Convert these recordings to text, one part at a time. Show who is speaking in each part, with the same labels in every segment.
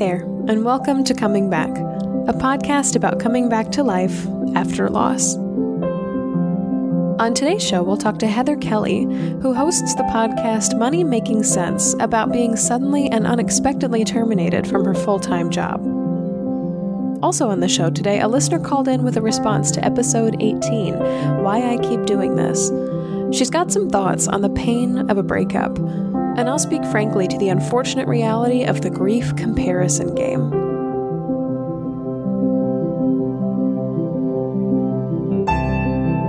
Speaker 1: there, and welcome to Coming Back, a podcast about coming back to life after loss. On today's show, we'll talk to Heather Kelly, who hosts the podcast Money Making Sense about being suddenly and unexpectedly terminated from her full time job. Also on the show today, a listener called in with a response to episode 18 Why I Keep Doing This. She's got some thoughts on the pain of a breakup and I'll speak frankly to the unfortunate reality of the grief comparison game.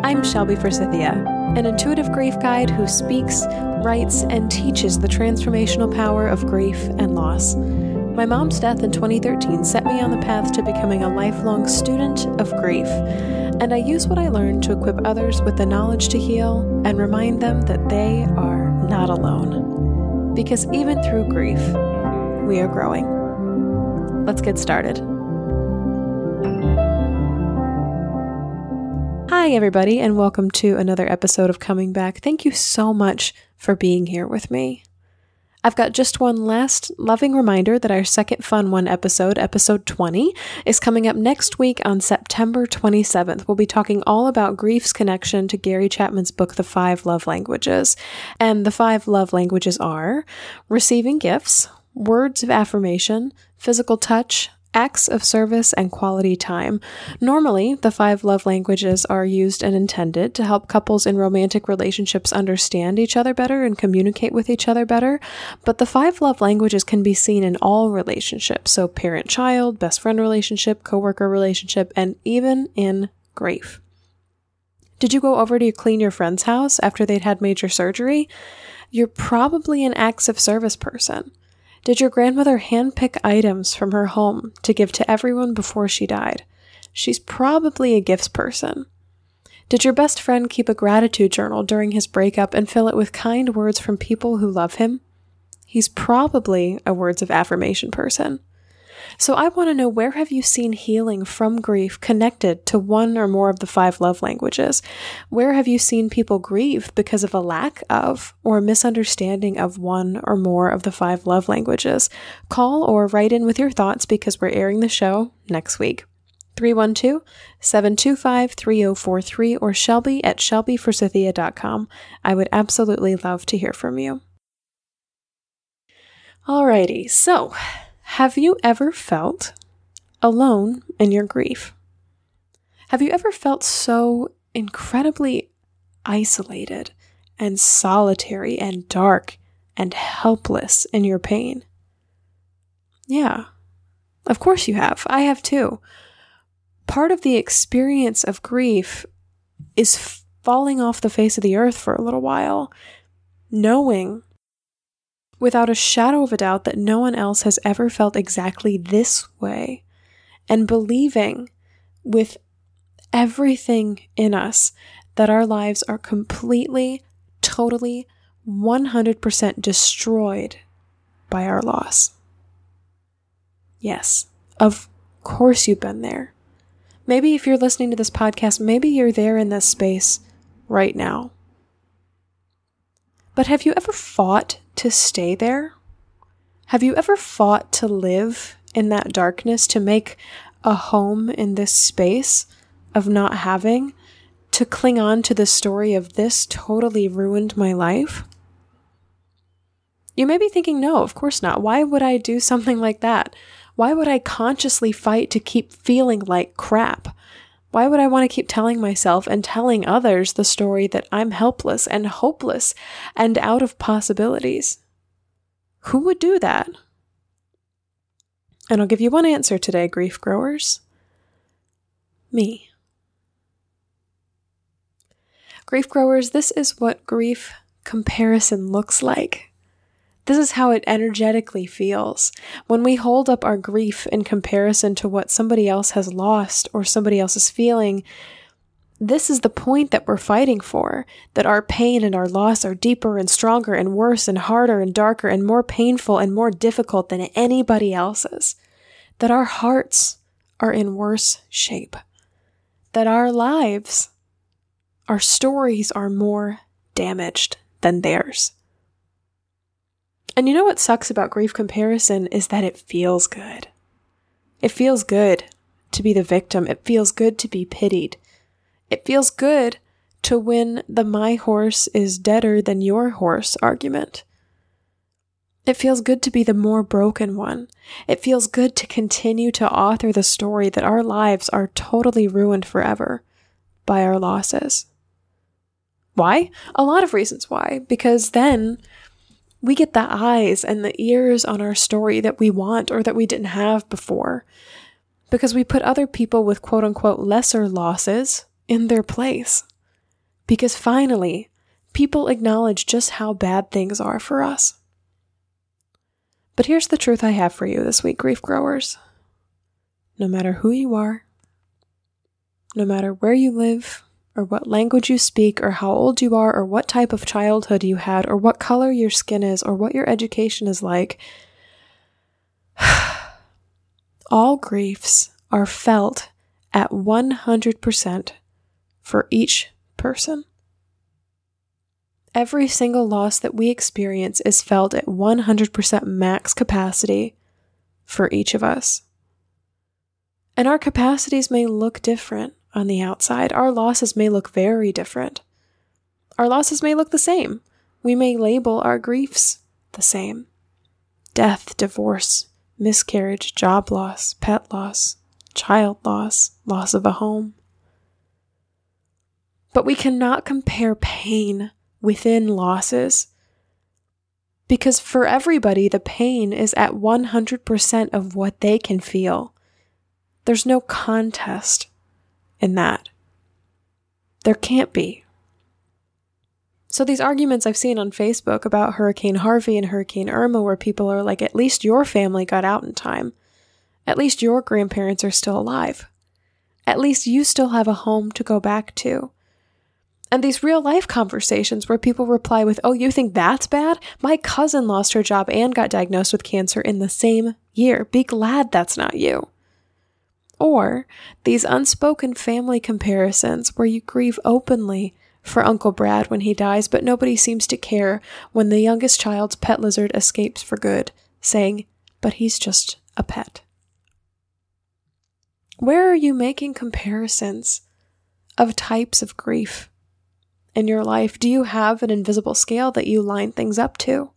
Speaker 1: I'm Shelby Forsythia, an intuitive grief guide who speaks, writes, and teaches the transformational power of grief and loss. My mom's death in 2013 set me on the path to becoming a lifelong student of grief, and I use what I learned to equip others with the knowledge to heal and remind them that they are not alone because even through grief, we are growing. Let's get started. Hi, everybody, and welcome to another episode of Coming Back. Thank you so much for being here with me. I've got just one last loving reminder that our second Fun One episode, episode 20, is coming up next week on September 27th. We'll be talking all about grief's connection to Gary Chapman's book, The Five Love Languages. And the five love languages are receiving gifts, words of affirmation, physical touch, acts of service, and quality time. Normally, the five love languages are used and intended to help couples in romantic relationships understand each other better and communicate with each other better, but the five love languages can be seen in all relationships, so parent child, best friend relationship, coworker relationship, and even in grief. Did you go over to clean your friend's house after they'd had major surgery? You're probably an acts of service person. Did your grandmother handpick items from her home to give to everyone before she died? She's probably a gifts person. Did your best friend keep a gratitude journal during his breakup and fill it with kind words from people who love him? He's probably a words of affirmation person. So I want to know where have you seen healing from grief connected to one or more of the five love languages? Where have you seen people grieve because of a lack of or misunderstanding of one or more of the five love languages? Call or write in with your thoughts because we're airing the show next week. 312 725 3043 or Shelby at shelbyforsythia.com. I would absolutely love to hear from you. Alrighty, so have you ever felt alone in your grief? Have you ever felt so incredibly isolated and solitary and dark and helpless in your pain? Yeah, of course you have. I have too. Part of the experience of grief is falling off the face of the earth for a little while, knowing without a shadow of a doubt that no one else has ever felt exactly this way, and believing with everything in us that our lives are completely, totally, 100% destroyed by our loss. Yes, of course you've been there. Maybe if you're listening to this podcast, maybe you're there in this space right now. But have you ever fought to stay there? Have you ever fought to live in that darkness, to make a home in this space of not having, to cling on to the story of this totally ruined my life? You may be thinking, no, of course not. Why would I do something like that? Why would I consciously fight to keep feeling like crap? Why would I want to keep telling myself and telling others the story that I'm helpless and hopeless and out of possibilities? Who would do that? And I'll give you one answer today, grief growers. Me. Grief growers, this is what grief comparison looks like. This is how it energetically feels. When we hold up our grief in comparison to what somebody else has lost or somebody else is feeling, this is the point that we're fighting for that our pain and our loss are deeper and stronger and worse and harder and darker and more painful and more difficult than anybody else's. That our hearts are in worse shape. That our lives, our stories are more damaged than theirs. And you know what sucks about grief comparison is that it feels good. It feels good to be the victim. It feels good to be pitied. It feels good to win the my horse is deader than your horse argument. It feels good to be the more broken one. It feels good to continue to author the story that our lives are totally ruined forever by our losses. Why? A lot of reasons why. Because then we get the eyes and the ears on our story that we want or that we didn't have before. Because we put other people with quote unquote lesser losses in their place. Because finally, people acknowledge just how bad things are for us. But here's the truth I have for you this week, grief growers. No matter who you are, no matter where you live, or what language you speak, or how old you are, or what type of childhood you had, or what color your skin is, or what your education is like, all griefs are felt at 100% for each person. Every single loss that we experience is felt at 100% max capacity for each of us. And our capacities may look different on the outside. Our losses may look very different. Our losses may look the same. We may label our griefs the same death, divorce, miscarriage, job loss, pet loss, child loss, loss of a home. But we cannot compare pain within losses. Because for everybody, the pain is at 100% of what they can feel. There's no contest in that. There can't be. So, these arguments I've seen on Facebook about Hurricane Harvey and Hurricane Irma, where people are like, at least your family got out in time. At least your grandparents are still alive. At least you still have a home to go back to. And these real life conversations where people reply with, Oh, you think that's bad? My cousin lost her job and got diagnosed with cancer in the same year. Be glad that's not you. Or these unspoken family comparisons where you grieve openly for Uncle Brad when he dies, but nobody seems to care when the youngest child's pet lizard escapes for good, saying, But he's just a pet. Where are you making comparisons of types of grief? in your life? Do you have an invisible scale that you line things up to?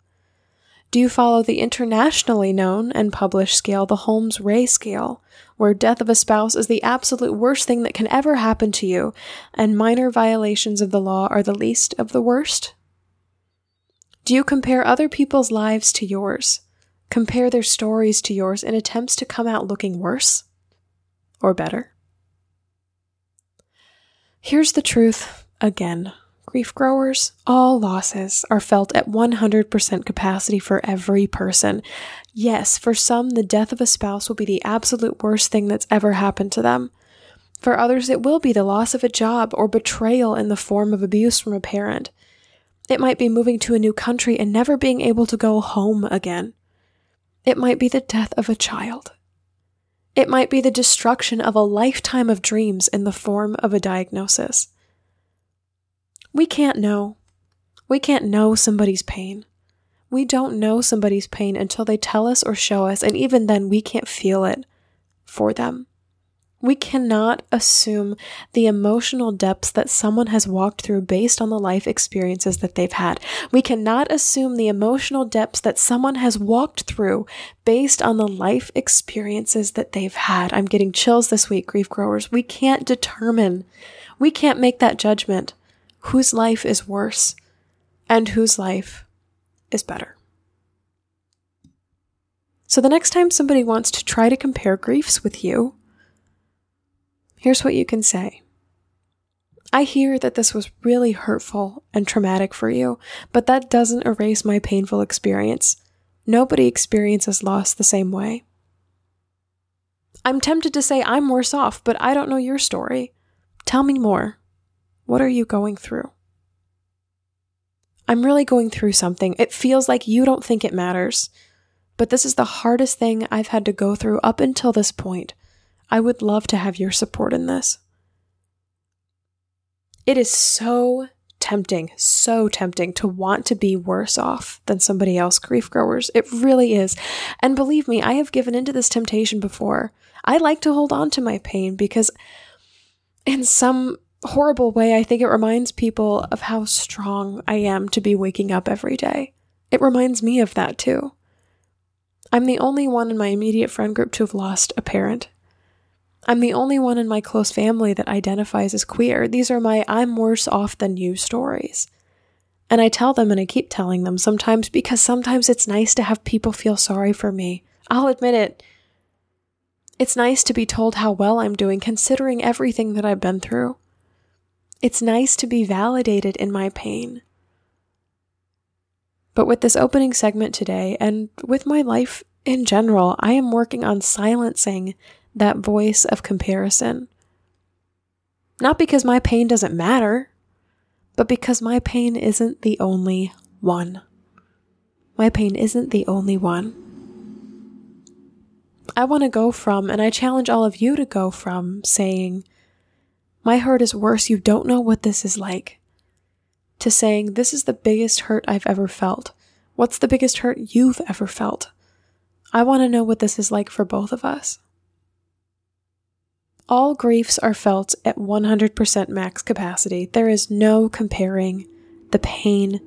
Speaker 1: Do you follow the internationally known and published scale, the Holmes Rahe scale, where death of a spouse is the absolute worst thing that can ever happen to you, and minor violations of the law are the least of the worst? Do you compare other people's lives to yours, compare their stories to yours in attempts to come out looking worse or better? Here's the truth again. Grief growers, all losses are felt at 100% capacity for every person. Yes, for some, the death of a spouse will be the absolute worst thing that's ever happened to them. For others, it will be the loss of a job or betrayal in the form of abuse from a parent. It might be moving to a new country and never being able to go home again. It might be the death of a child. It might be the destruction of a lifetime of dreams in the form of a diagnosis. We can't know. We can't know somebody's pain. We don't know somebody's pain until they tell us or show us, and even then, we can't feel it for them. We cannot assume the emotional depths that someone has walked through based on the life experiences that they've had. We cannot assume the emotional depths that someone has walked through based on the life experiences that they've had. I'm getting chills this week, grief growers. We can't determine, we can't make that judgment whose life is worse and whose life is better. So, the next time somebody wants to try to compare griefs with you, here's what you can say. I hear that this was really hurtful and traumatic for you, but that doesn't erase my painful experience. Nobody experiences loss the same way. I'm tempted to say I'm worse off, but I don't know your story. Tell me more. What are you going through? I'm really going through something. It feels like you don't think it matters, but this is the hardest thing I've had to go through up until this point. I would love to have your support in this. It is so tempting, so tempting to want to be worse off than somebody else, grief growers. It really is. And believe me, I have given into this temptation before. I like to hold on to my pain because, in some horrible way, I think it reminds people of how strong I am to be waking up every day. It reminds me of that too. I'm the only one in my immediate friend group to have lost a parent. I'm the only one in my close family that identifies as queer. These are my I'm worse off than you stories. And I tell them and I keep telling them sometimes because sometimes it's nice to have people feel sorry for me. I'll admit it. It's nice to be told how well I'm doing considering everything that I've been through. It's nice to be validated in my pain. But with this opening segment today, and with my life in general, I am working on silencing that voice of comparison. Not because my pain doesn't matter, but because my pain isn't the only one. My pain isn't the only one. I want to go from, and I challenge all of you to go from saying, My hurt is worse, you don't know what this is like, to saying, This is the biggest hurt I've ever felt. What's the biggest hurt you've ever felt? I want to know what this is like for both of us. All griefs are felt at 100% max capacity. There is no comparing the pain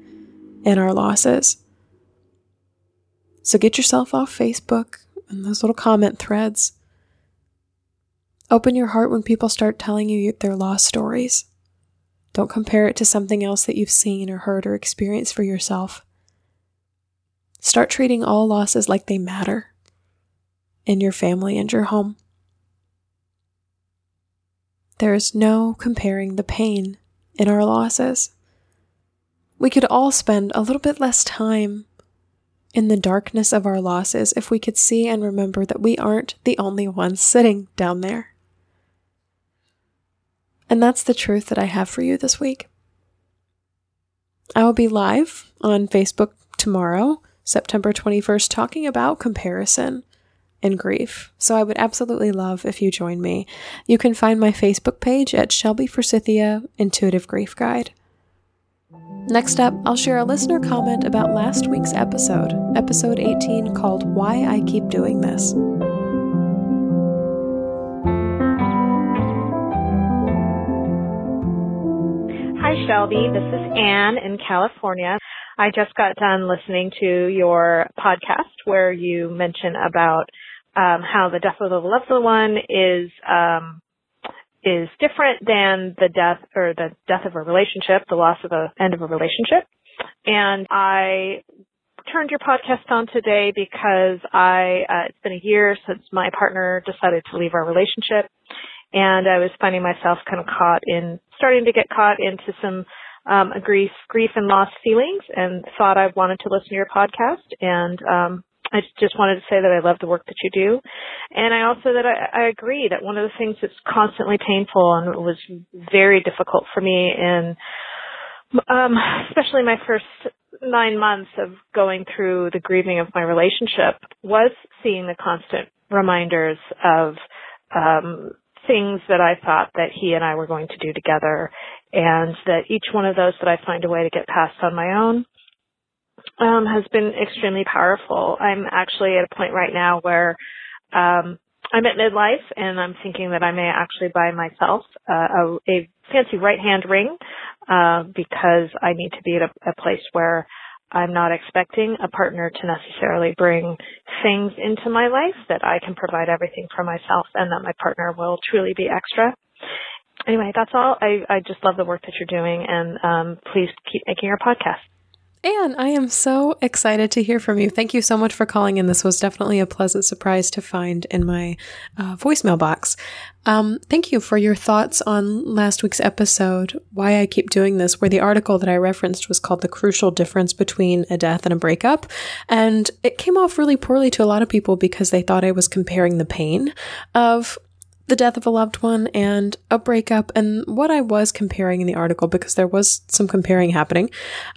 Speaker 1: in our losses. So get yourself off Facebook and those little comment threads. Open your heart when people start telling you their lost stories. Don't compare it to something else that you've seen or heard or experienced for yourself. Start treating all losses like they matter in your family and your home. There is no comparing the pain in our losses. We could all spend a little bit less time in the darkness of our losses if we could see and remember that we aren't the only ones sitting down there. And that's the truth that I have for you this week. I will be live on Facebook tomorrow, September 21st, talking about comparison and grief. So I would absolutely love if you join me. You can find my Facebook page at Shelby Forsythia Intuitive Grief Guide. Next up, I'll share a listener comment about last week's episode, episode 18, called Why I Keep Doing This.
Speaker 2: Shelby. This is Anne in California. I just got done listening to your podcast where you mention about um, how the death of a loved one is um, is different than the death or the death of a relationship, the loss of a end of a relationship. And I turned your podcast on today because I uh, it's been a year since my partner decided to leave our relationship, and I was finding myself kind of caught in starting to get caught into some um, grief, grief and loss feelings, and thought I wanted to listen to your podcast. And um, I just wanted to say that I love the work that you do. And I also that I, I agree that one of the things that's constantly painful and was very difficult for me in um especially my first nine months of going through the grieving of my relationship was seeing the constant reminders of um things that I thought that he and I were going to do together and that each one of those that I find a way to get past on my own um, has been extremely powerful. I'm actually at a point right now where um, I'm at midlife and I'm thinking that I may actually buy myself uh, a, a fancy right hand ring uh, because I need to be at a, a place where I'm not expecting a partner to necessarily bring things into my life that I can provide everything for myself and that my partner will truly be extra. Anyway, that's all. I, I just love the work that you're doing and um, please keep making your podcast.
Speaker 1: Anne, I am so excited to hear from you. Thank you so much for calling in. This was definitely a pleasant surprise to find in my uh, voicemail box. Um, thank you for your thoughts on last week's episode, Why I Keep Doing This, where the article that I referenced was called The Crucial Difference Between a Death and a Breakup. And it came off really poorly to a lot of people because they thought I was comparing the pain of the death of a loved one and a breakup. And what I was comparing in the article because there was some comparing happening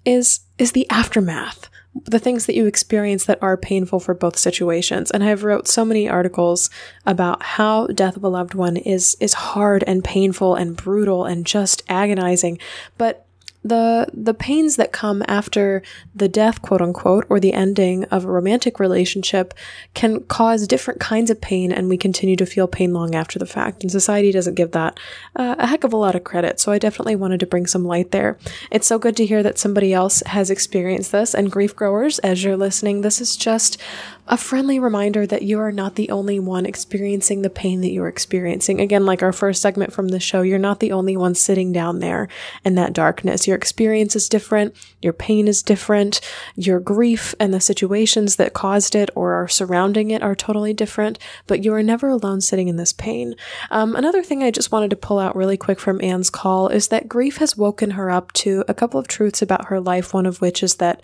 Speaker 1: is is the aftermath the things that you experience that are painful for both situations. And i've wrote so many articles about how death of a loved one is is hard and painful and brutal and just agonizing. But the the pains that come after the death quote unquote or the ending of a romantic relationship can cause different kinds of pain and we continue to feel pain long after the fact. And society doesn't give that uh, a heck of a lot of credit. So i definitely wanted to bring some light there. It's so good to hear that somebody else has experienced this. And grief growers as you're listening this is just a friendly reminder that you are not the only one experiencing the pain that you're experiencing. Again, like our first segment from the show, you're not the only one sitting down there in that darkness. Your experience is different. Your pain is different. Your grief and the situations that caused it or are surrounding it are totally different, but you are never alone sitting in this pain. Um, another thing I just wanted to pull out really quick from Anne's call is that grief has woken her up to a couple of truths about her life, one of which is that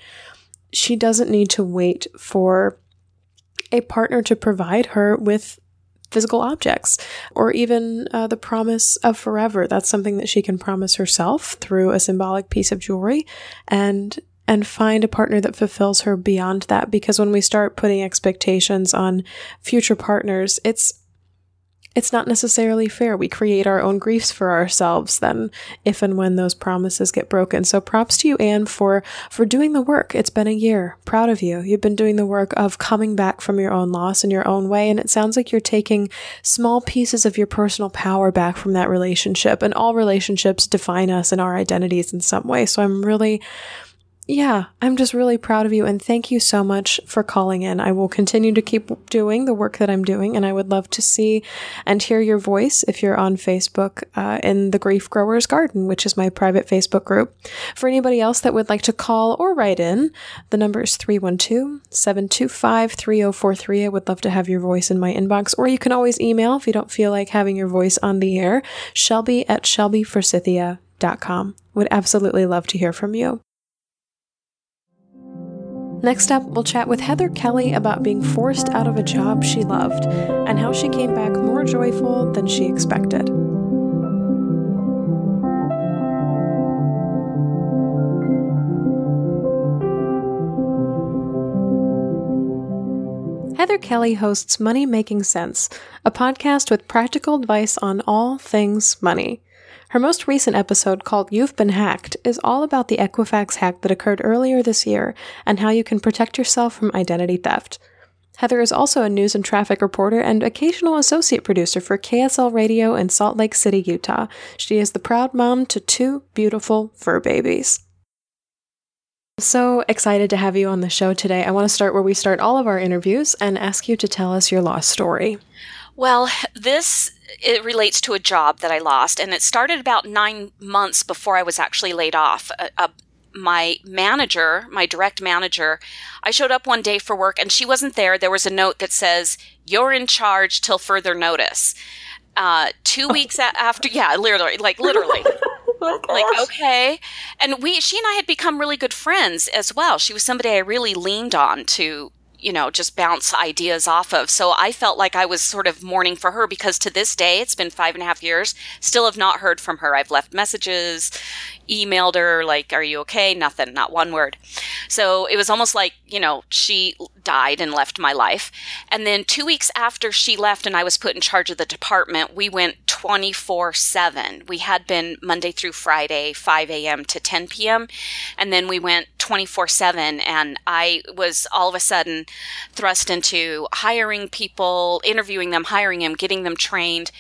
Speaker 1: she doesn't need to wait for a partner to provide her with physical objects or even uh, the promise of forever. That's something that she can promise herself through a symbolic piece of jewelry and and find a partner that fulfills her beyond that because when we start putting expectations on future partners, it's it's not necessarily fair. We create our own griefs for ourselves then if and when those promises get broken. So props to you, Anne, for, for doing the work. It's been a year. Proud of you. You've been doing the work of coming back from your own loss in your own way. And it sounds like you're taking small pieces of your personal power back from that relationship. And all relationships define us and our identities in some way. So I'm really, yeah, I'm just really proud of you and thank you so much for calling in. I will continue to keep doing the work that I'm doing and I would love to see and hear your voice if you're on Facebook uh, in the Grief Growers Garden, which is my private Facebook group. For anybody else that would like to call or write in, the number is 312 725 3043. I would love to have your voice in my inbox or you can always email if you don't feel like having your voice on the air, shelby at shelbyforsythia.com. Would absolutely love to hear from you. Next up, we'll chat with Heather Kelly about being forced out of a job she loved and how she came back more joyful than she expected. Heather Kelly hosts Money Making Sense, a podcast with practical advice on all things money. Her most recent episode, called You've Been Hacked, is all about the Equifax hack that occurred earlier this year and how you can protect yourself from identity theft. Heather is also a news and traffic reporter and occasional associate producer for KSL Radio in Salt Lake City, Utah. She is the proud mom to two beautiful fur babies. So excited to have you on the show today. I want to start where we start all of our interviews and ask you to tell us your lost story.
Speaker 3: Well, this it relates to a job that I lost, and it started about nine months before I was actually laid off. Uh, uh, my manager, my direct manager, I showed up one day for work and she wasn't there. There was a note that says, You're in charge till further notice. Uh, two weeks a- after, yeah, literally, like literally. Oh like okay and we she and i had become really good friends as well she was somebody i really leaned on to you know, just bounce ideas off of. So I felt like I was sort of mourning for her because to this day, it's been five and a half years, still have not heard from her. I've left messages, emailed her, like, are you okay? Nothing, not one word. So it was almost like, you know, she died and left my life. And then two weeks after she left and I was put in charge of the department, we went 24 7. We had been Monday through Friday, 5 a.m. to 10 p.m. And then we went 24 7. And I was all of a sudden thrust into hiring people, interviewing them, hiring them, getting them trained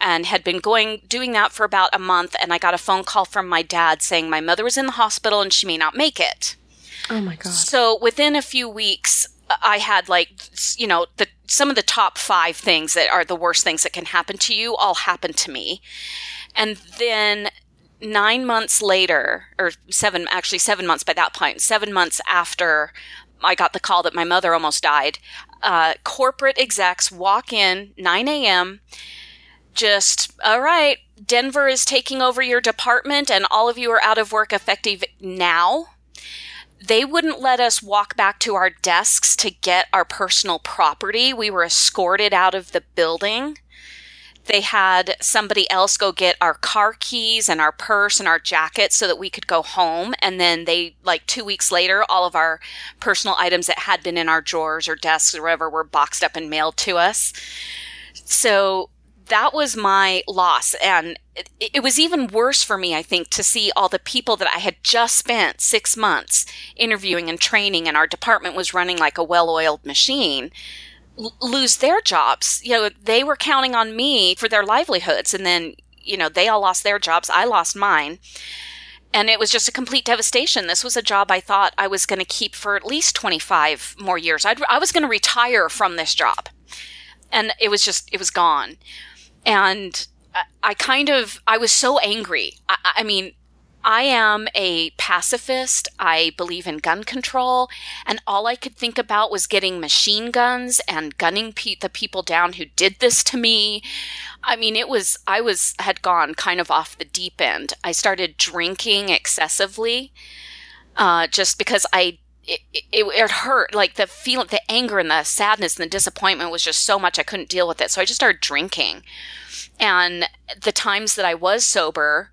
Speaker 3: and had been going doing that for about a month and I got a phone call from my dad saying my mother was in the hospital and she may not make it.
Speaker 1: Oh my god.
Speaker 3: So within a few weeks I had like you know the some of the top 5 things that are the worst things that can happen to you all happened to me. And then 9 months later or 7 actually 7 months by that point 7 months after I got the call that my mother almost died. Uh, corporate execs walk in 9 a.m just, all right, Denver is taking over your department and all of you are out of work effective now. They wouldn't let us walk back to our desks to get our personal property. We were escorted out of the building. They had somebody else go get our car keys and our purse and our jacket so that we could go home. And then they, like two weeks later, all of our personal items that had been in our drawers or desks or whatever were boxed up and mailed to us. So that was my loss. And it, it, was even worse for me, I think, to see all the people that I had just spent six months interviewing and training, and our department was running like a well oiled machine, l- lose their jobs. You know, they were counting on me for their livelihoods. And then, you know, they all lost their jobs. I lost mine. And it was just a complete devastation. This was a job I thought I was going to keep for at least 25 more years. I'd, I was going to retire from this job. And it was just, it was gone. And I, kind of, I was so angry. I, I mean, I am a pacifist. I believe in gun control. And all I could think about was getting machine guns and gunning pe- the people down who did this to me. I mean, it was, I was, had gone kind of off the deep end. I started drinking excessively uh, just because I, it, it, it, hurt. Like the feeling, the anger and the sadness and the disappointment was just so much I couldn't deal with it. So I just started drinking. And the times that I was sober,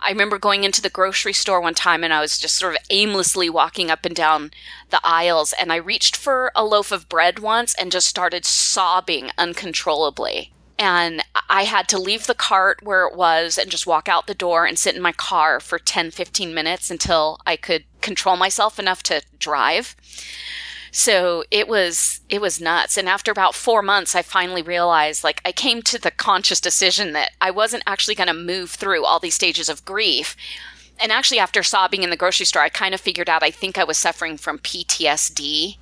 Speaker 3: I remember going into the grocery store one time and I was just sort of aimlessly walking up and down the aisles and I reached for a loaf of bread once and just started sobbing uncontrollably. And I had to leave the cart where it was and just walk out the door and sit in my car for 10, 15 minutes until I could control myself enough to drive. So it was, it was nuts. And after about four months, I finally realized, like, I came to the conscious decision that I wasn't actually going to move through all these stages of grief. And actually, after sobbing in the grocery store, I kind of figured out I think I was suffering from PTSD.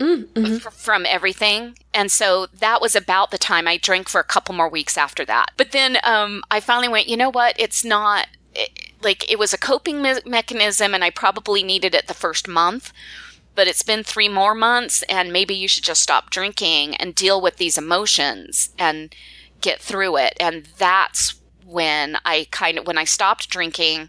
Speaker 3: Mm, mm-hmm. f- from everything. And so that was about the time I drank for a couple more weeks after that. But then um, I finally went, you know what? It's not it, like it was a coping me- mechanism, and I probably needed it the first month but it's been three more months and maybe you should just stop drinking and deal with these emotions and get through it. And that's when I kind of, when I stopped drinking,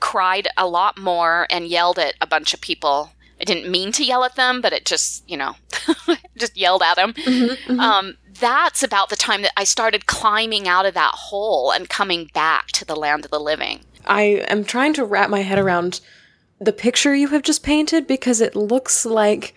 Speaker 3: cried a lot more and yelled at a bunch of people. Didn't mean to yell at them, but it just, you know, just yelled at them. Mm-hmm, mm-hmm. Um, that's about the time that I started climbing out of that hole and coming back to the land of the living.
Speaker 1: I am trying to wrap my head around the picture you have just painted because it looks like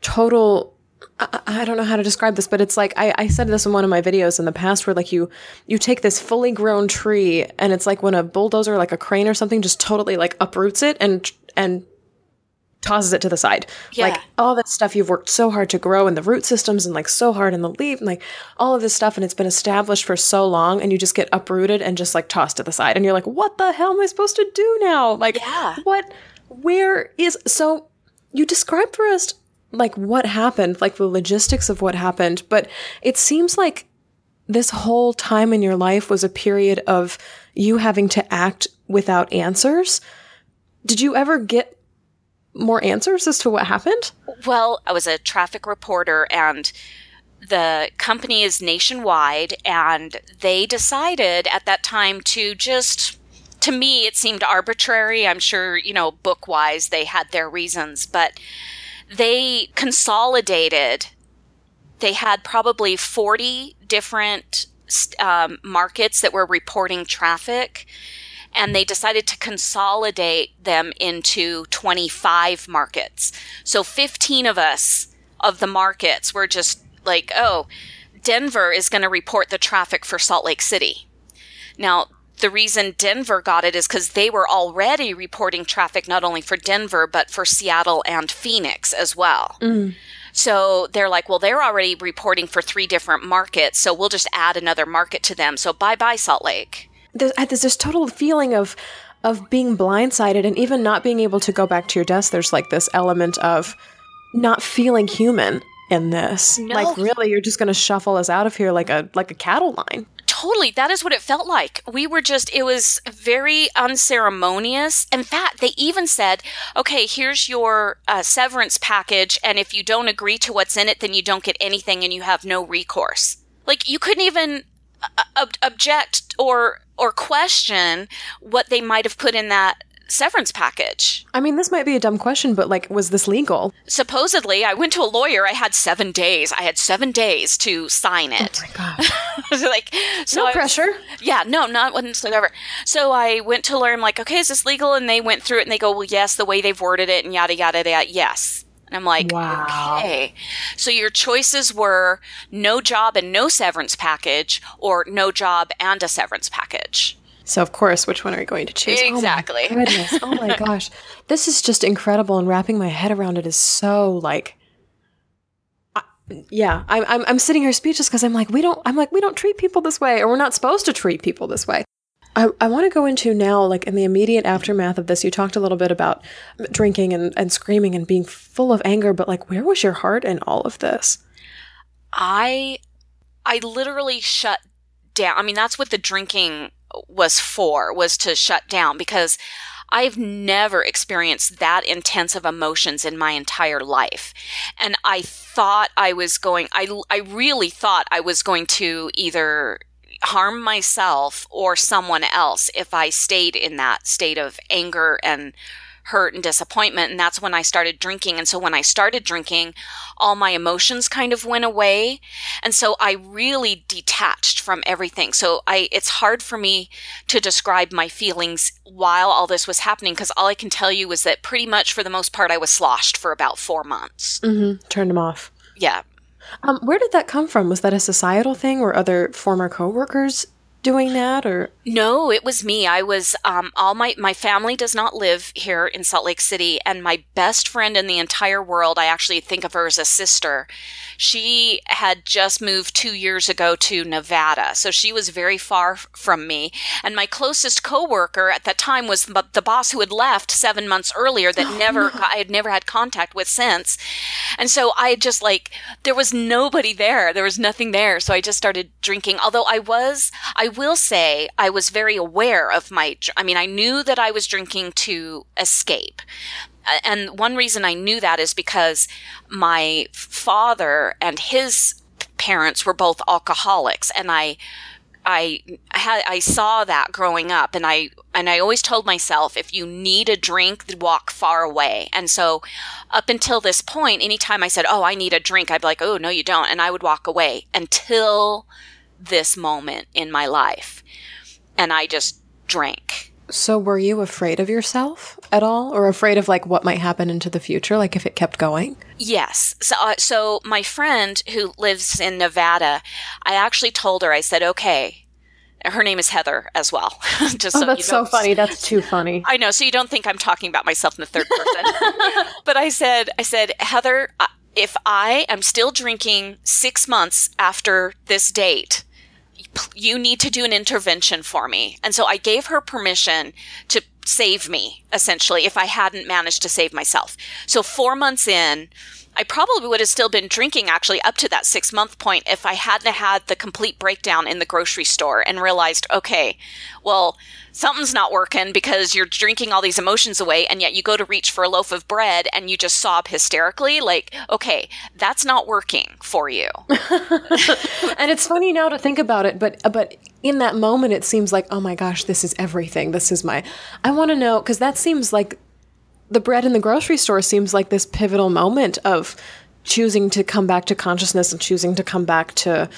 Speaker 1: total I, I, don't know how to describe this, but it's like I, I said this in one of my videos in the past where like you you take this fully grown tree and it's like when a bulldozer like a crane or something just totally like uproots it and and tosses it to the side. Yeah. Like all that stuff you've worked so hard to grow and the root systems and like so hard in the leaf and like all of this stuff and it's been established for so long and you just get uprooted and just like tossed to the side and you're like, what the hell am I supposed to do now? Like yeah. what where is so you described for us like what happened, like the logistics of what happened, but it seems like this whole time in your life was a period of you having to act without answers. Did you ever get more answers as to what happened?
Speaker 3: Well, I was a traffic reporter and the company is nationwide and they decided at that time to just to me it seemed arbitrary i'm sure you know book wise they had their reasons but they consolidated they had probably 40 different um, markets that were reporting traffic and they decided to consolidate them into 25 markets. So 15 of us of the markets were just like, oh, Denver is going to report the traffic for Salt Lake City. Now, the reason Denver got it is because they were already reporting traffic not only for Denver, but for Seattle and Phoenix as well. Mm. So they're like, well, they're already reporting for three different markets, so we'll just add another market to them. So bye bye, Salt Lake
Speaker 1: there's, there's this total feeling of of being blindsided and even not being able to go back to your desk. There's like this element of not feeling human in this. No. Like really, you're just going to shuffle us out of here like a like a cattle line.
Speaker 3: Totally, that is what it felt like. We were just, it was very unceremonious. In fact, they even said, okay, here's your uh, severance package, and if you don't agree to what's in it, then you don't get anything and you have no recourse. Like, you couldn't even uh, ob- object or or question what they might have put in that severance package.
Speaker 1: I mean, this might be a dumb question, but like, was this legal?
Speaker 3: Supposedly, I went to a lawyer. I had seven days. I had seven days to sign it.
Speaker 1: Oh my god!
Speaker 3: like,
Speaker 1: so no I, pressure.
Speaker 3: Yeah, no, not whatsoever. So I went to learn, like, okay, is this legal? And they went through it, and they go, well, yes, the way they've worded it, and yada yada yada. Yes. And I'm like,
Speaker 1: Wow.
Speaker 3: okay. So your choices were no job and no severance package, or no job and a severance package.
Speaker 1: So, of course, which one are you going to choose?
Speaker 3: Exactly.
Speaker 1: Oh my goodness. Oh my gosh. This is just incredible, and wrapping my head around it is so like. I- Yeah, I'm, I'm I'm sitting here speechless because I'm like we don't I'm like we don't treat people this way or we're not supposed to treat people this way. I, I want to go into now like in the immediate aftermath of this. You talked a little bit about drinking and, and screaming and being full of anger, but like where was your heart in all of this?
Speaker 3: I I literally shut down. I mean, that's what the drinking was for, was to shut down because I've never experienced that intense of emotions in my entire life. And I thought I was going I I really thought I was going to either harm myself or someone else if I stayed in that state of anger and hurt and disappointment. And that's when I started drinking. And so when I started drinking, all my emotions kind of went away. And so I really detached from everything. So I, it's hard for me to describe my feelings while all this was happening because all I can tell you is that pretty much for the most part, I was sloshed for about four months.
Speaker 1: Mm-hmm. Turned them off.
Speaker 3: Yeah.
Speaker 1: Um, where did that come from? Was that a societal thing? Were other former coworkers doing that, or
Speaker 3: No, it was me. I was um, all my my family does not live here in Salt Lake City, and my best friend in the entire world. I actually think of her as a sister. She had just moved two years ago to Nevada, so she was very far f- from me. And my closest coworker at that time was the, the boss who had left seven months earlier. That never I had never had contact with since. And so I just like there was nobody there. There was nothing there. So I just started drinking. Although I was, I will say, I was very aware of my. I mean, I knew that I was drinking to escape. And one reason I knew that is because my father and his parents were both alcoholics, and I I had I saw that growing up and I and I always told myself if you need a drink walk far away. And so up until this point anytime I said, "Oh, I need a drink." I'd be like, "Oh, no you don't." And I would walk away until this moment in my life. And I just drank.
Speaker 1: so? Were you afraid of yourself at all, or afraid of like what might happen into the future, like if it kept going?
Speaker 3: Yes. So, uh, so my friend who lives in Nevada, I actually told her, I said, okay, her name is Heather as well. Just
Speaker 1: Oh,
Speaker 3: so
Speaker 1: that's so funny. That's too funny.
Speaker 3: I know. So you don't think I'm talking about myself in the third person. but I said, I said, Heather, uh, if I am still drinking six months after this date, you need to do an intervention for me. And so I gave her permission to save me, essentially, if I hadn't managed to save myself. So four months in, I probably would have still been drinking actually up to that six month point if I hadn't had the complete breakdown in the grocery store and realized, okay, well, something's not working because you're drinking all these emotions away and yet you go to reach for a loaf of bread and you just sob hysterically. Like, okay, that's not working for you.
Speaker 1: And it's funny now to think about it, but but in that moment, it seems like, oh my gosh, this is everything. This is my. I want to know because that seems like the bread in the grocery store seems like this pivotal moment of choosing to come back to consciousness and choosing to come back to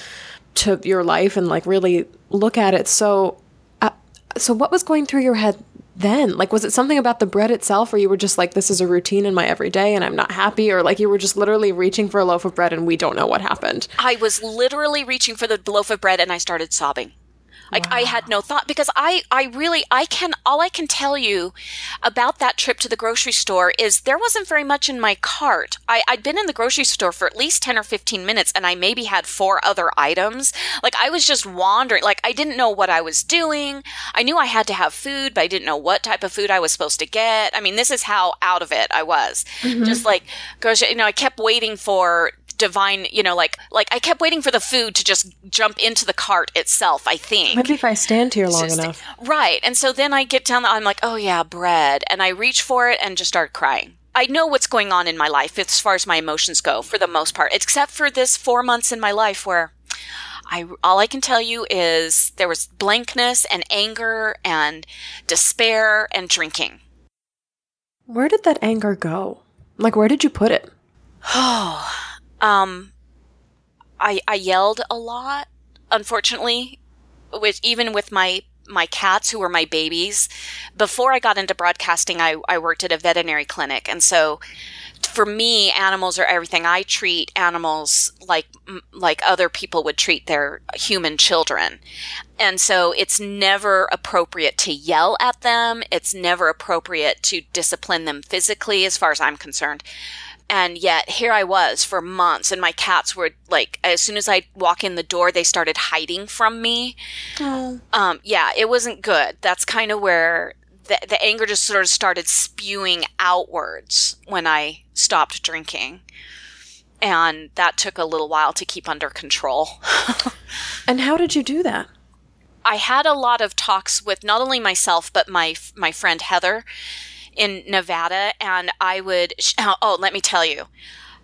Speaker 1: to your life and like really look at it. So, uh, so what was going through your head then? Like, was it something about the bread itself, or you were just like, this is a routine in my everyday, and I'm not happy, or like you were just literally reaching for a loaf of bread and we don't know what happened?
Speaker 3: I was literally reaching for the loaf of bread and I started sobbing. Like I had no thought because I, I really, I can, all I can tell you about that trip to the grocery store is there wasn't very much in my cart. I, I'd been in the grocery store for at least 10 or 15 minutes and I maybe had four other items. Like I was just wandering. Like I didn't know what I was doing. I knew I had to have food, but I didn't know what type of food I was supposed to get. I mean, this is how out of it I was. Mm-hmm. Just like grocery, you know, I kept waiting for divine you know like like i kept waiting for the food to just jump into the cart itself i think
Speaker 1: Maybe if I stand here long
Speaker 3: Just-
Speaker 1: enough.
Speaker 3: right and so then i get down the, i'm like oh yeah bread and i reach for it and just start crying i know what's going on in my life as far as my emotions go for the most part except for this four months in my life where I, all I can tell you is there was blankness and anger and despair and drinking.
Speaker 1: Where did that anger go? Like, where did you put it?
Speaker 3: Um, I I yelled a lot. Unfortunately, with even with my my cats who were my babies. Before I got into broadcasting, I I worked at a veterinary clinic, and so for me, animals are everything. I treat animals like like other people would treat their human children. And so it's never appropriate to yell at them. It's never appropriate to discipline them physically as far as I'm concerned. And yet here I was for months and my cats were like, as soon as I walk in the door, they started hiding from me. Oh. Um, yeah, it wasn't good. That's kind of where the, the anger just sort of started spewing outwards when I stopped drinking. And that took a little while to keep under control.
Speaker 1: and how did you do that?
Speaker 3: I had a lot of talks with not only myself but my my friend Heather in Nevada and I would oh, oh let me tell you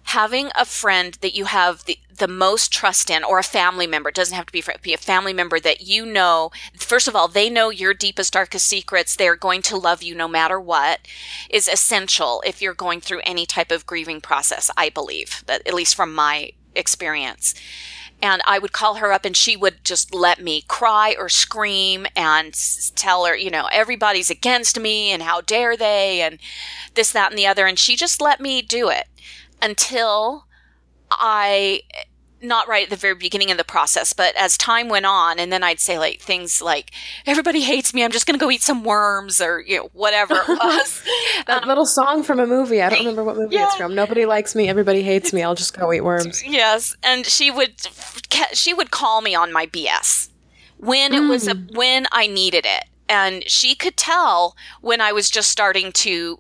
Speaker 3: having a friend that you have the, the most trust in or a family member doesn't have to be, be a family member that you know first of all they know your deepest darkest secrets they're going to love you no matter what is essential if you're going through any type of grieving process i believe that at least from my experience and I would call her up and she would just let me cry or scream and tell her, you know, everybody's against me and how dare they and this, that, and the other. And she just let me do it until I not right at the very beginning of the process, but as time went on, and then I'd say like things like, "Everybody hates me. I'm just going to go eat some worms," or you know, whatever it was.
Speaker 1: that um, little song from a movie. I don't remember what movie yeah. it's from. Nobody likes me. Everybody hates me. I'll just go eat worms.
Speaker 3: Yes, and she would she would call me on my BS when it mm. was a, mm. when I needed it, and she could tell when I was just starting to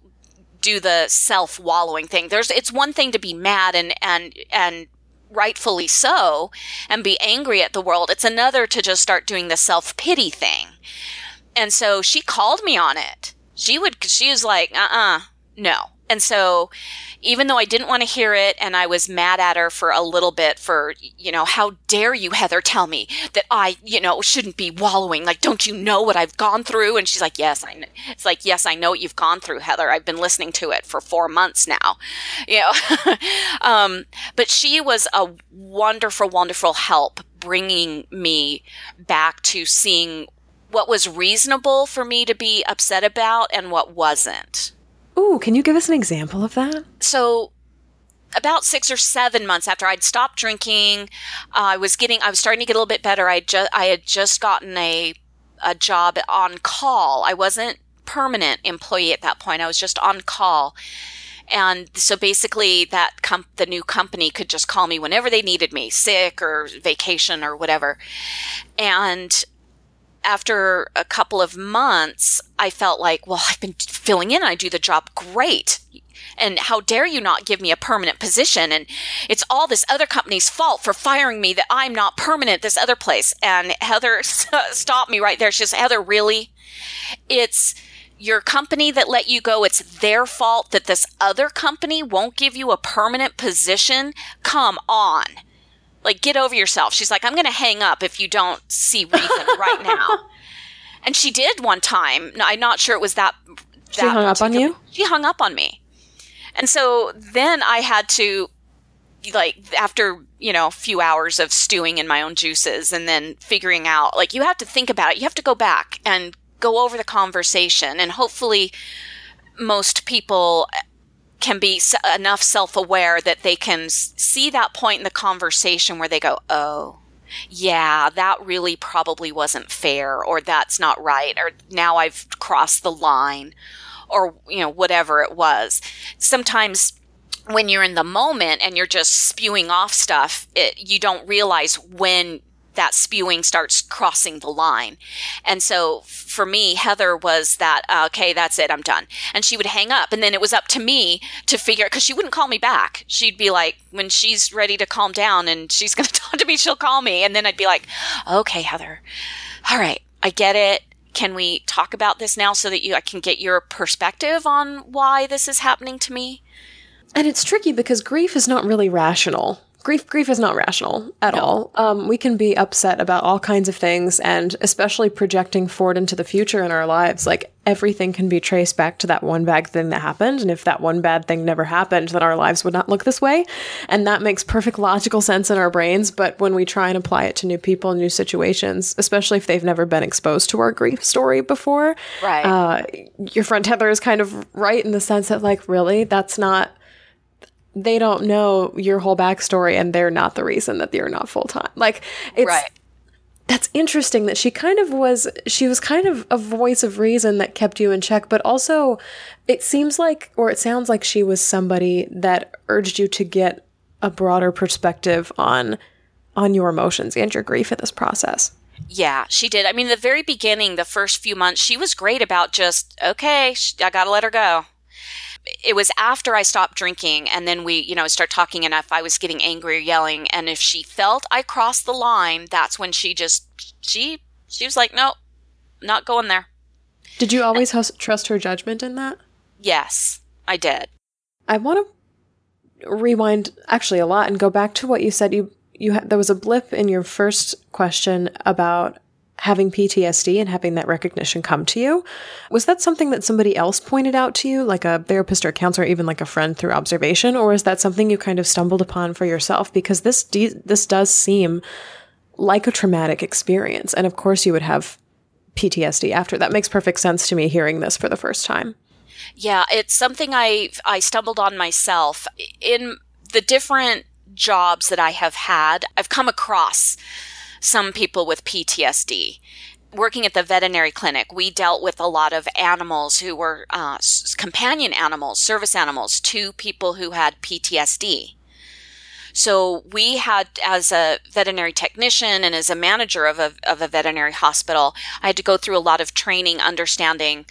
Speaker 3: do the self wallowing thing. There's it's one thing to be mad and and and rightfully so and be angry at the world. It's another to just start doing the self pity thing. And so she called me on it. She would she was like, "Uh-uh, no." And so even though I didn't want to hear it and I was mad at her for a little bit for, you know, how dare you, Heather, tell me that I, you know, shouldn't be wallowing. Like, don't you know what I've gone through? And she's like, yes, I know. It's like, yes, I know what you've gone through, Heather. I've been listening to it for four months now, you know. um, but she was a wonderful, wonderful help bringing me back to seeing what was reasonable for me to be upset about and what wasn't.
Speaker 1: Ooh, can you give us an example of that?
Speaker 3: So, about six or seven months after I'd stopped drinking, uh, I was getting, I was starting to get a little bit better. I just, I had just gotten a, a job on call. I wasn't permanent employee at that point. I was just on call. And so basically that com- the new company could just call me whenever they needed me, sick or vacation or whatever. And after a couple of months, I felt like, well, I've been filling in. I do the job great. And how dare you not give me a permanent position? And it's all this other company's fault for firing me that I'm not permanent this other place. And Heather stopped me right there. She says, Heather, really? It's your company that let you go. It's their fault that this other company won't give you a permanent position. Come on. Like, get over yourself. She's like, I'm going to hang up if you don't see reason right now. And she did one time. I'm not sure it was that. that
Speaker 1: she hung up on you?
Speaker 3: She hung up on me. And so then I had to, like, after, you know, a few hours of stewing in my own juices and then figuring out, like, you have to think about it. You have to go back and go over the conversation. And hopefully, most people can be enough self aware that they can see that point in the conversation where they go, oh, yeah, that really probably wasn't fair, or that's not right, or now I've crossed the line, or, you know, whatever it was. Sometimes when you're in the moment and you're just spewing off stuff, it, you don't realize when that spewing starts crossing the line. And so for me, Heather was that, uh, okay, that's it, I'm done. And she would hang up. And then it was up to me to figure, because she wouldn't call me back. She'd be like, when she's ready to calm down and she's going to talk to me, she'll call me. And then I'd be like, okay, Heather, all right, I get it. Can we talk about this now so that you, I can get your perspective on why this is happening to me?
Speaker 1: And it's tricky because grief is not really rational grief grief is not rational at no. all. Um, we can be upset about all kinds of things, and especially projecting forward into the future in our lives. Like everything can be traced back to that one bad thing that happened, and if that one bad thing never happened, then our lives would not look this way. And that makes perfect logical sense in our brains. But when we try and apply it to new people, new situations, especially if they've never been exposed to our grief story before,
Speaker 3: right? Uh,
Speaker 1: your friend Heather is kind of right in the sense that, like, really, that's not they don't know your whole backstory and they're not the reason that you're not full time. Like it's
Speaker 3: Right.
Speaker 1: that's interesting that she kind of was she was kind of a voice of reason that kept you in check, but also it seems like or it sounds like she was somebody that urged you to get a broader perspective on on your emotions and your grief in this process.
Speaker 3: Yeah, she did. I mean, the very beginning, the first few months, she was great about just, okay, I got to let her go. It was after I stopped drinking and then we, you know, start talking enough. I was getting angry or yelling and if she felt I crossed the line, that's when she just she she was like, "Nope, not going there."
Speaker 1: Did you always hus- trust her judgment in that?
Speaker 3: Yes, I did.
Speaker 1: I want to rewind actually a lot and go back to what you said. You you ha- there was a blip in your first question about having PTSD and having that recognition come to you. Was that something that somebody else pointed out to you, like a therapist or a counselor, even like a friend through observation, or is that something you kind of stumbled upon for yourself? Because this de- this does seem like a traumatic experience, and of course you would have PTSD after. That makes perfect sense to me hearing this for the first time.
Speaker 3: Yeah, it's something I I stumbled on myself in the different jobs that I have had. I've come across some people with PTSD. Working at the veterinary clinic, we dealt with a lot of animals who were uh, companion animals, service animals to people who had PTSD. So we had, as a veterinary technician and as a manager of a, of a veterinary hospital, I had to go through a lot of training, understanding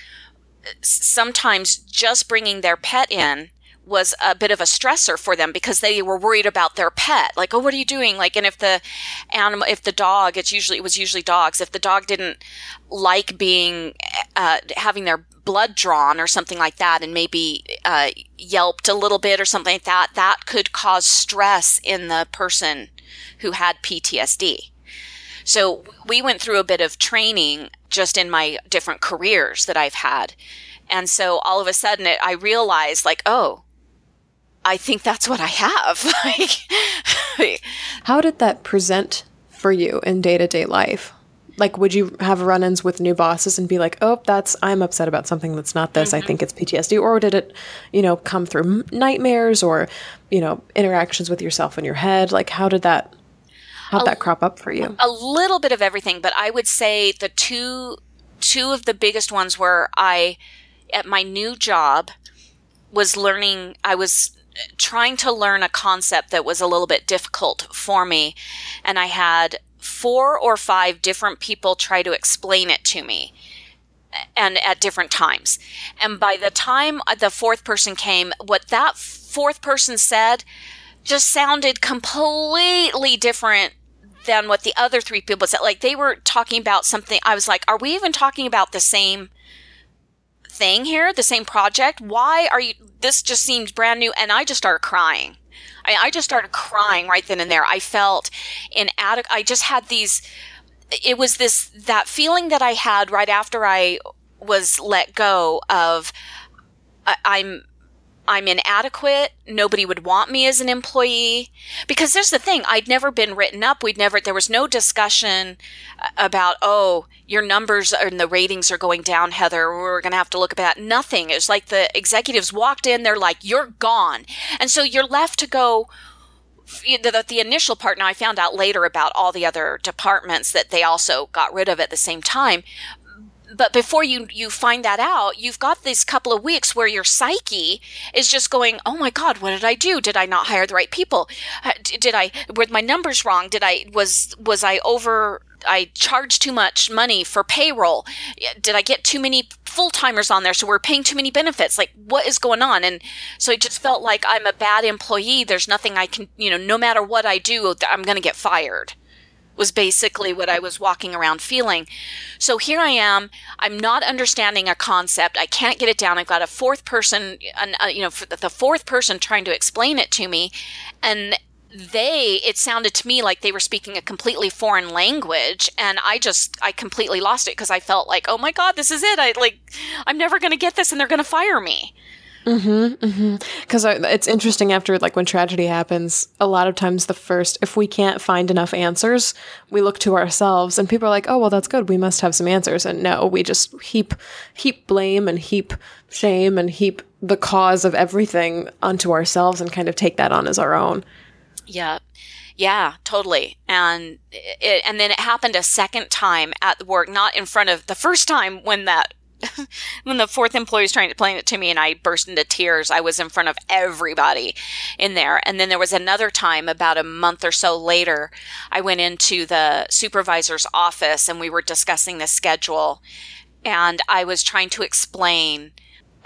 Speaker 3: sometimes just bringing their pet in was a bit of a stressor for them because they were worried about their pet. Like, oh, what are you doing? Like, and if the animal, if the dog, it's usually, it was usually dogs. If the dog didn't like being, uh, having their blood drawn or something like that and maybe, uh, yelped a little bit or something like that, that could cause stress in the person who had PTSD. So we went through a bit of training just in my different careers that I've had. And so all of a sudden it, I realized like, oh, I think that's what I have. like,
Speaker 1: How did that present for you in day to day life? Like, would you have run ins with new bosses and be like, oh, that's, I'm upset about something that's not this. I mm-hmm. think it's PTSD. Or did it, you know, come through nightmares or, you know, interactions with yourself in your head? Like, how did that, how'd that crop up for you?
Speaker 3: a little bit of everything, but I would say the two two of the biggest ones were I at my new job was learning I was trying to learn a concept that was a little bit difficult for me and I had four or five different people try to explain it to me and at different times. And by the time the fourth person came, what that fourth person said just sounded completely different than what the other three people said. Like they were talking about something. I was like, are we even talking about the same thing here? The same project? Why are you, this just seems brand new. And I just started crying. I, I just started crying right then and there. I felt inadequate. I just had these, it was this, that feeling that I had right after I was let go of, I, I'm, I'm inadequate. Nobody would want me as an employee. Because there's the thing, I'd never been written up. We'd never, there was no discussion uh, about, oh, your numbers and the ratings are going down, Heather. We're going to have to look at that. Nothing. It was like the executives walked in, they're like, you're gone. And so you're left to go, the, the initial part, now I found out later about all the other departments that they also got rid of at the same time but before you you find that out you've got this couple of weeks where your psyche is just going oh my god what did i do? Did i not hire the right people? Uh, did i were my numbers wrong? Did i was was i over i charged too much money for payroll? Did i get too many full-timers on there so we're paying too many benefits? Like what is going on? And so it just felt like i'm a bad employee. There's nothing i can you know no matter what i do i'm going to get fired was basically what I was walking around feeling. So here I am. I'm not understanding a concept. I can't get it down. I've got a fourth person, uh, you know, the fourth person trying to explain it to me. And they, it sounded to me like they were speaking a completely foreign language. And I just, I completely lost it because I felt like, oh my God, this is it. I like, I'm never going to get this and they're going to fire me.
Speaker 1: Mm-hmm. Because mm-hmm. it's interesting after like when tragedy happens, a lot of times the first, if we can't find enough answers, we look to ourselves, and people are like, "Oh, well, that's good. We must have some answers." And no, we just heap heap blame and heap shame and heap the cause of everything onto ourselves and kind of take that on as our own.
Speaker 3: Yeah. Yeah, totally. And it, and then it happened a second time at work, not in front of the first time when that when the fourth employee was trying to explain it to me and I burst into tears, I was in front of everybody in there. And then there was another time about a month or so later, I went into the supervisor's office and we were discussing the schedule and I was trying to explain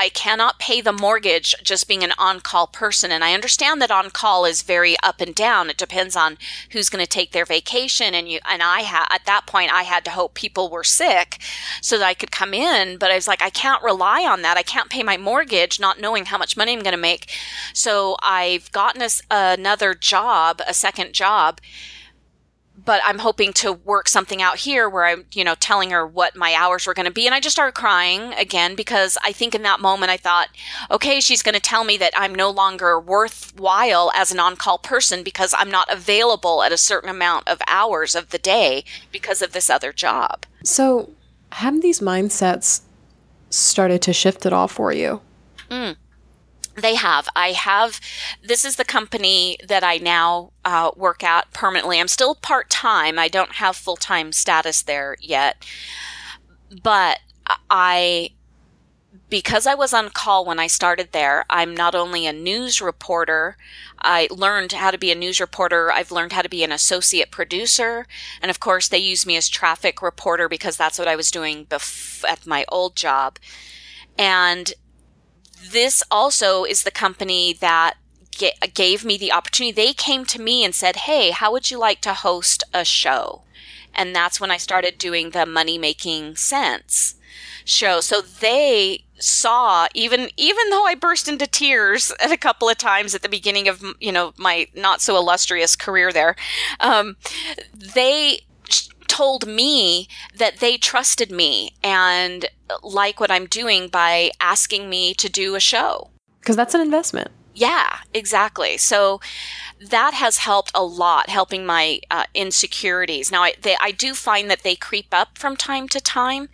Speaker 3: I cannot pay the mortgage just being an on call person. And I understand that on call is very up and down. It depends on who's going to take their vacation. And you, and I at that point, I had to hope people were sick so that I could come in. But I was like, I can't rely on that. I can't pay my mortgage not knowing how much money I'm going to make. So I've gotten a, another job, a second job but I'm hoping to work something out here where I'm, you know, telling her what my hours were going to be. And I just started crying again because I think in that moment I thought, okay, she's going to tell me that I'm no longer worthwhile as an on call person because I'm not available at a certain amount of hours of the day because of this other job.
Speaker 1: So, have these mindsets started to shift at all for you?
Speaker 3: Mm. They have. I have. This is the company that I now uh, work at permanently. I'm still part time. I don't have full time status there yet. But I, because I was on call when I started there, I'm not only a news reporter, I learned how to be a news reporter. I've learned how to be an associate producer. And of course, they use me as traffic reporter because that's what I was doing bef- at my old job. And this also is the company that gave me the opportunity. They came to me and said, Hey, how would you like to host a show? And that's when I started doing the money making sense show. So they saw even even though I burst into tears at a couple of times at the beginning of you know my not so illustrious career there, um, they told me that they trusted me and like what I'm doing by asking me to do a show.
Speaker 1: Because that's an investment.
Speaker 3: Yeah, exactly. So that has helped a lot, helping my uh, insecurities. Now, I, they, I do find that they creep up from time to time.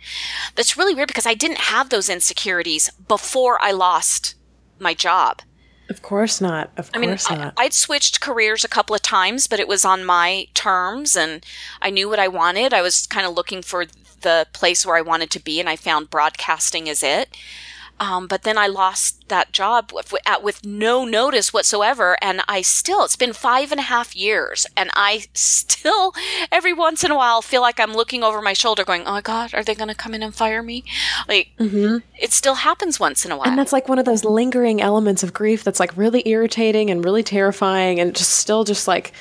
Speaker 3: That's really weird because I didn't have those insecurities before I lost my job.
Speaker 1: Of course not. Of I course
Speaker 3: mean,
Speaker 1: not.
Speaker 3: I, I'd switched careers a couple of times, but it was on my terms and I knew what I wanted. I was kind of looking for the place where I wanted to be and I found broadcasting is it. Um, but then I lost that job with, with, no notice whatsoever. And I still, it's been five and a half years. And I still, every once in a while, feel like I'm looking over my shoulder going, oh my God, are they going to come in and fire me? Like, mm-hmm. it still happens once in a while.
Speaker 1: And that's like one of those lingering elements of grief that's like really irritating and really terrifying and just still just like,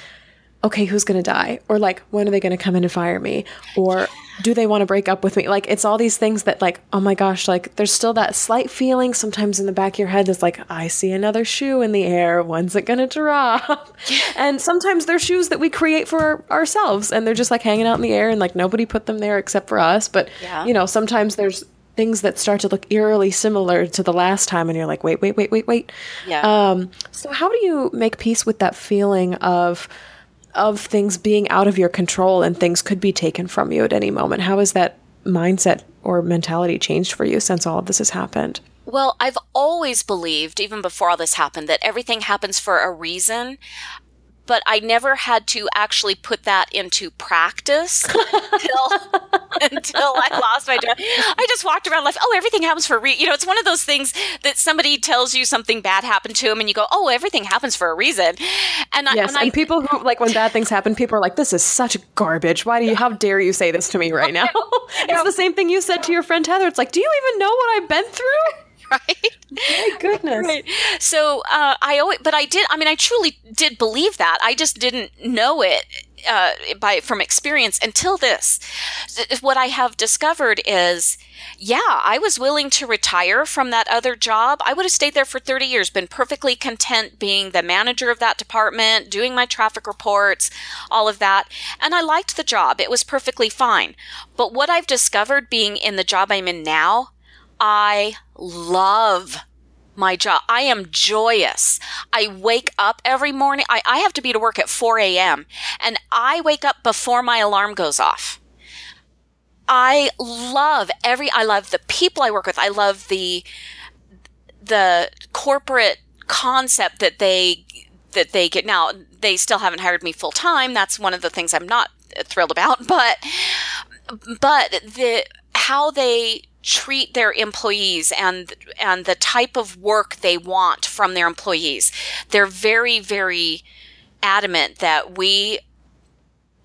Speaker 1: okay, who's going to die? Or like, when are they going to come in and fire me? Or do they want to break up with me? Like, it's all these things that, like, oh my gosh, like, there's still that slight feeling sometimes in the back of your head that's like, I see another shoe in the air. When's it going to drop? and sometimes they're shoes that we create for ourselves and they're just like hanging out in the air and like nobody put them there except for us. But, yeah. you know, sometimes there's things that start to look eerily similar to the last time and you're like, wait, wait, wait, wait, wait. Yeah. Um, so, how do you make peace with that feeling of, of things being out of your control and things could be taken from you at any moment. How has that mindset or mentality changed for you since all of this has happened?
Speaker 3: Well, I've always believed, even before all this happened, that everything happens for a reason but I never had to actually put that into practice until until I lost my job. I just walked around like, oh, everything happens for a reason. You know, it's one of those things that somebody tells you something bad happened to them, and you go, oh, everything happens for a reason.
Speaker 1: And I, yes, and, and people who like when bad things happen, people are like, this is such garbage. Why do you? How dare you say this to me right now? it's the same thing you said to your friend Heather. It's like, do you even know what I've been through?
Speaker 3: right?
Speaker 1: My goodness. Right.
Speaker 3: So uh, I always, but I did. I mean, I truly did believe that. I just didn't know it uh, by from experience until this. What I have discovered is, yeah, I was willing to retire from that other job. I would have stayed there for 30 years, been perfectly content being the manager of that department, doing my traffic reports, all of that. And I liked the job. It was perfectly fine. But what I've discovered being in the job I'm in now, I love my job. I am joyous. I wake up every morning. I, I have to be to work at 4 a.m. and I wake up before my alarm goes off. I love every, I love the people I work with. I love the, the corporate concept that they, that they get. Now, they still haven't hired me full time. That's one of the things I'm not thrilled about, but, but the, how they treat their employees and and the type of work they want from their employees. They're very very adamant that we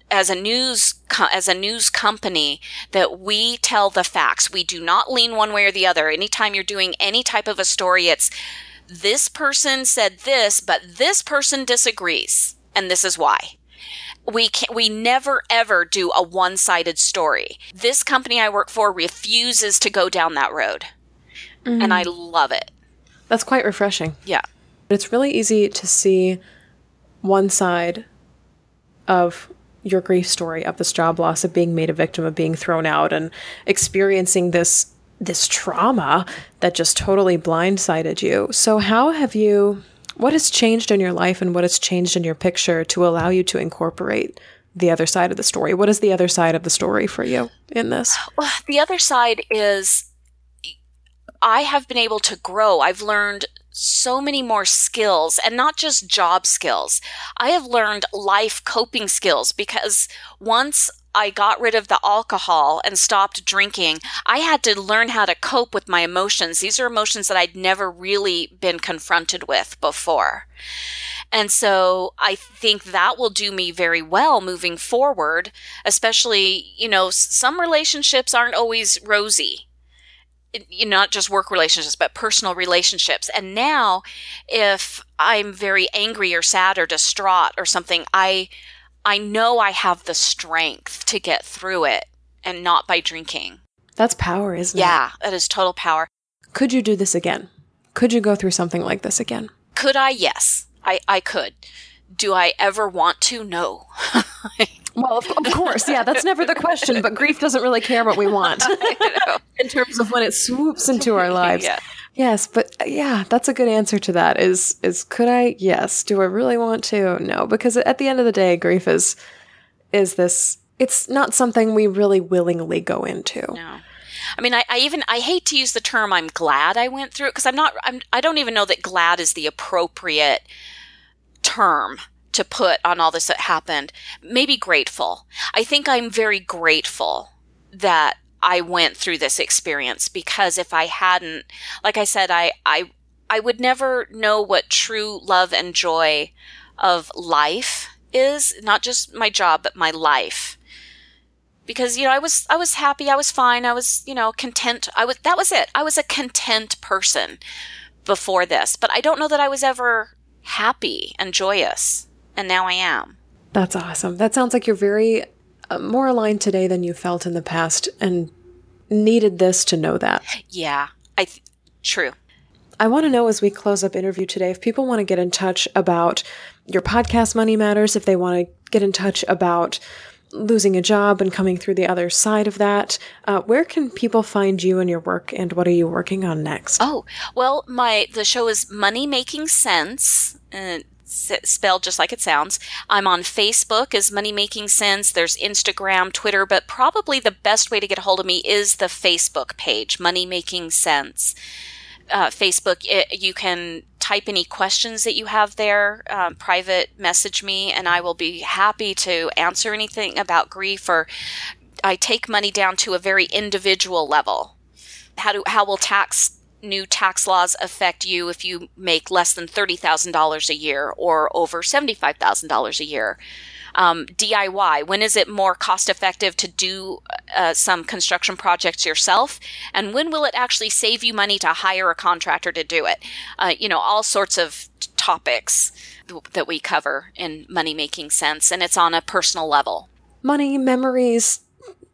Speaker 3: as a news as a news company that we tell the facts. We do not lean one way or the other. Anytime you're doing any type of a story, it's this person said this, but this person disagrees, and this is why we can we never ever do a one-sided story. This company I work for refuses to go down that road. Mm-hmm. And I love it.
Speaker 1: That's quite refreshing.
Speaker 3: Yeah.
Speaker 1: It's really easy to see one side of your grief story of this job loss of being made a victim of being thrown out and experiencing this this trauma that just totally blindsided you. So how have you what has changed in your life and what has changed in your picture to allow you to incorporate the other side of the story? What is the other side of the story for you in this?
Speaker 3: Well, the other side is I have been able to grow. I've learned so many more skills and not just job skills. I have learned life coping skills because once I got rid of the alcohol and stopped drinking, I had to learn how to cope with my emotions. These are emotions that I'd never really been confronted with before. And so I think that will do me very well moving forward, especially, you know, some relationships aren't always rosy. You know, not just work relationships, but personal relationships. And now, if I'm very angry or sad or distraught or something, I I know I have the strength to get through it and not by drinking.
Speaker 1: That's power, isn't
Speaker 3: yeah, it? Yeah, that is total power.
Speaker 1: Could you do this again? Could you go through something like this again?
Speaker 3: Could I? Yes, I, I could. Do I ever want to? No.
Speaker 1: well, of, of, course, yeah, that's never the question, but grief doesn't really care what we want in terms of when it swoops into our lives. Yeah. Yes, but uh, yeah, that's a good answer to that. Is is could I? Yes. Do I really want to? No, because at the end of the day, grief is is this. It's not something we really willingly go into.
Speaker 3: No. I mean, I, I, even I hate to use the term "I'm glad I went through it" because I'm not. I'm. I don't even know that "glad" is the appropriate term to put on all this that happened. Maybe grateful. I think I'm very grateful that I went through this experience because if I hadn't, like I said, I, I, I would never know what true love and joy of life is, not just my job, but my life. Because, you know, I was, I was happy. I was fine. I was, you know, content. I was, that was it. I was a content person before this, but I don't know that I was ever happy and joyous. And now I am.
Speaker 1: That's awesome. That sounds like you're very more aligned today than you felt in the past and needed this to know that.
Speaker 3: Yeah, I th- true.
Speaker 1: I want to know as we close up interview today if people want to get in touch about your podcast Money Matters, if they want to get in touch about losing a job and coming through the other side of that, uh, where can people find you and your work and what are you working on next?
Speaker 3: Oh, well, my the show is Money Making Sense. Uh, spelled just like it sounds. I'm on Facebook as Money Making Sense. There's Instagram, Twitter, but probably the best way to get a hold of me is the Facebook page, Money Making Sense. Uh, Facebook, it, you can type any questions that you have there, um, private message me, and I will be happy to answer anything about grief or I take money down to a very individual level. How do how will tax new tax laws affect you if you make less than $30,000 a year or over $75,000 a year? Um, DIY, when is it more cost effective to do uh, some construction projects yourself? And when will it actually save you money to hire a contractor to do it? Uh, you know, all sorts of topics that we cover in Money Making Sense, and it's on a personal level.
Speaker 1: Money, memories,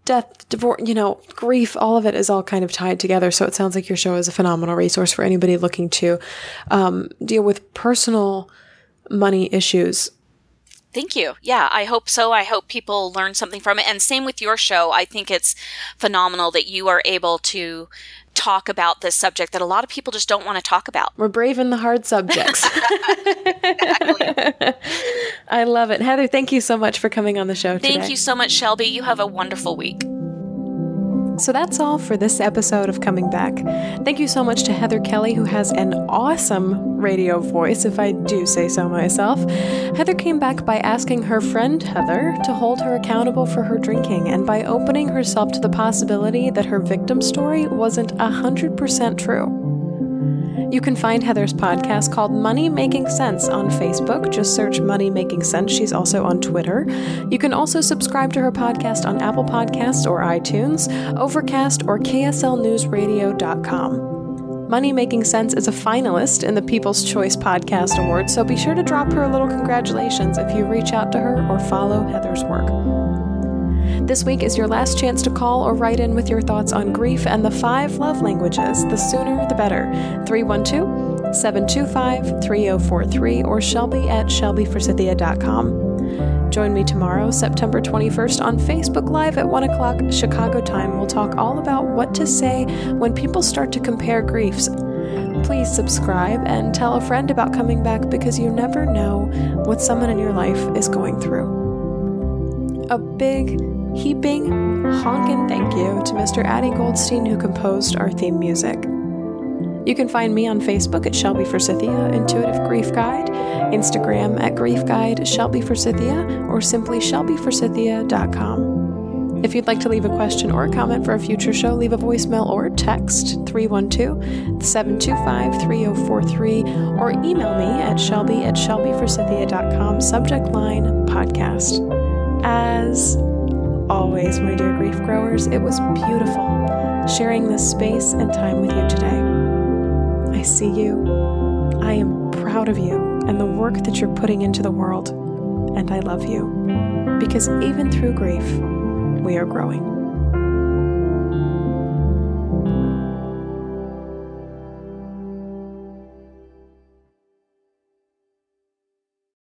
Speaker 1: death, divorce, you know, grief, all of it is all kind of tied together. So it sounds like your show is a phenomenal resource for anybody looking to um, deal with personal money issues.
Speaker 3: Thank you. Yeah, I hope so. I hope people learn something from it. And same with your show. I think it's phenomenal that you are able to talk about this subject that a lot of people just don't want to talk about.
Speaker 1: We're brave in the hard subjects. I love it. Heather, thank you so much for coming on the show today.
Speaker 3: Thank
Speaker 1: today.
Speaker 3: you so much, Shelby. You have a wonderful week.
Speaker 1: So that's all for this episode of Coming Back. Thank you so much to Heather Kelly, who has an awesome radio voice, if I do say so myself. Heather came back by asking her friend Heather to hold her accountable for her drinking and by opening herself to the possibility that her victim story wasn't 100% true. You can find Heather's podcast called Money Making Sense on Facebook. Just search Money Making Sense. She's also on Twitter. You can also subscribe to her podcast on Apple Podcasts or iTunes, Overcast, or KSLNewsRadio.com. Money Making Sense is a finalist in the People's Choice Podcast Award, so be sure to drop her a little congratulations if you reach out to her or follow Heather's work. This week is your last chance to call or write in with your thoughts on grief and the five love languages. The sooner, the better. 312 725 3043 or shelby at shelbyforsythia.com. Join me tomorrow, September 21st, on Facebook Live at 1 o'clock Chicago time. We'll talk all about what to say when people start to compare griefs. Please subscribe and tell a friend about coming back because you never know what someone in your life is going through. A big heaping, honkin' thank you to Mr. Adi Goldstein who composed our theme music. You can find me on Facebook at Shelby Forsythia, Intuitive Grief Guide, Instagram at Grief Guide Shelby Forsythia, or simply shelbyforsythia.com. If you'd like to leave a question or a comment for a future show, leave a voicemail or text 312 725 3043 or email me at shelby at shelbyforsythia.com, subject line podcast. As always, my dear grief growers, it was beautiful sharing this space and time with you today. I see you. I am proud of you and the work that you're putting into the world, and I love you. Because even through grief, we are growing.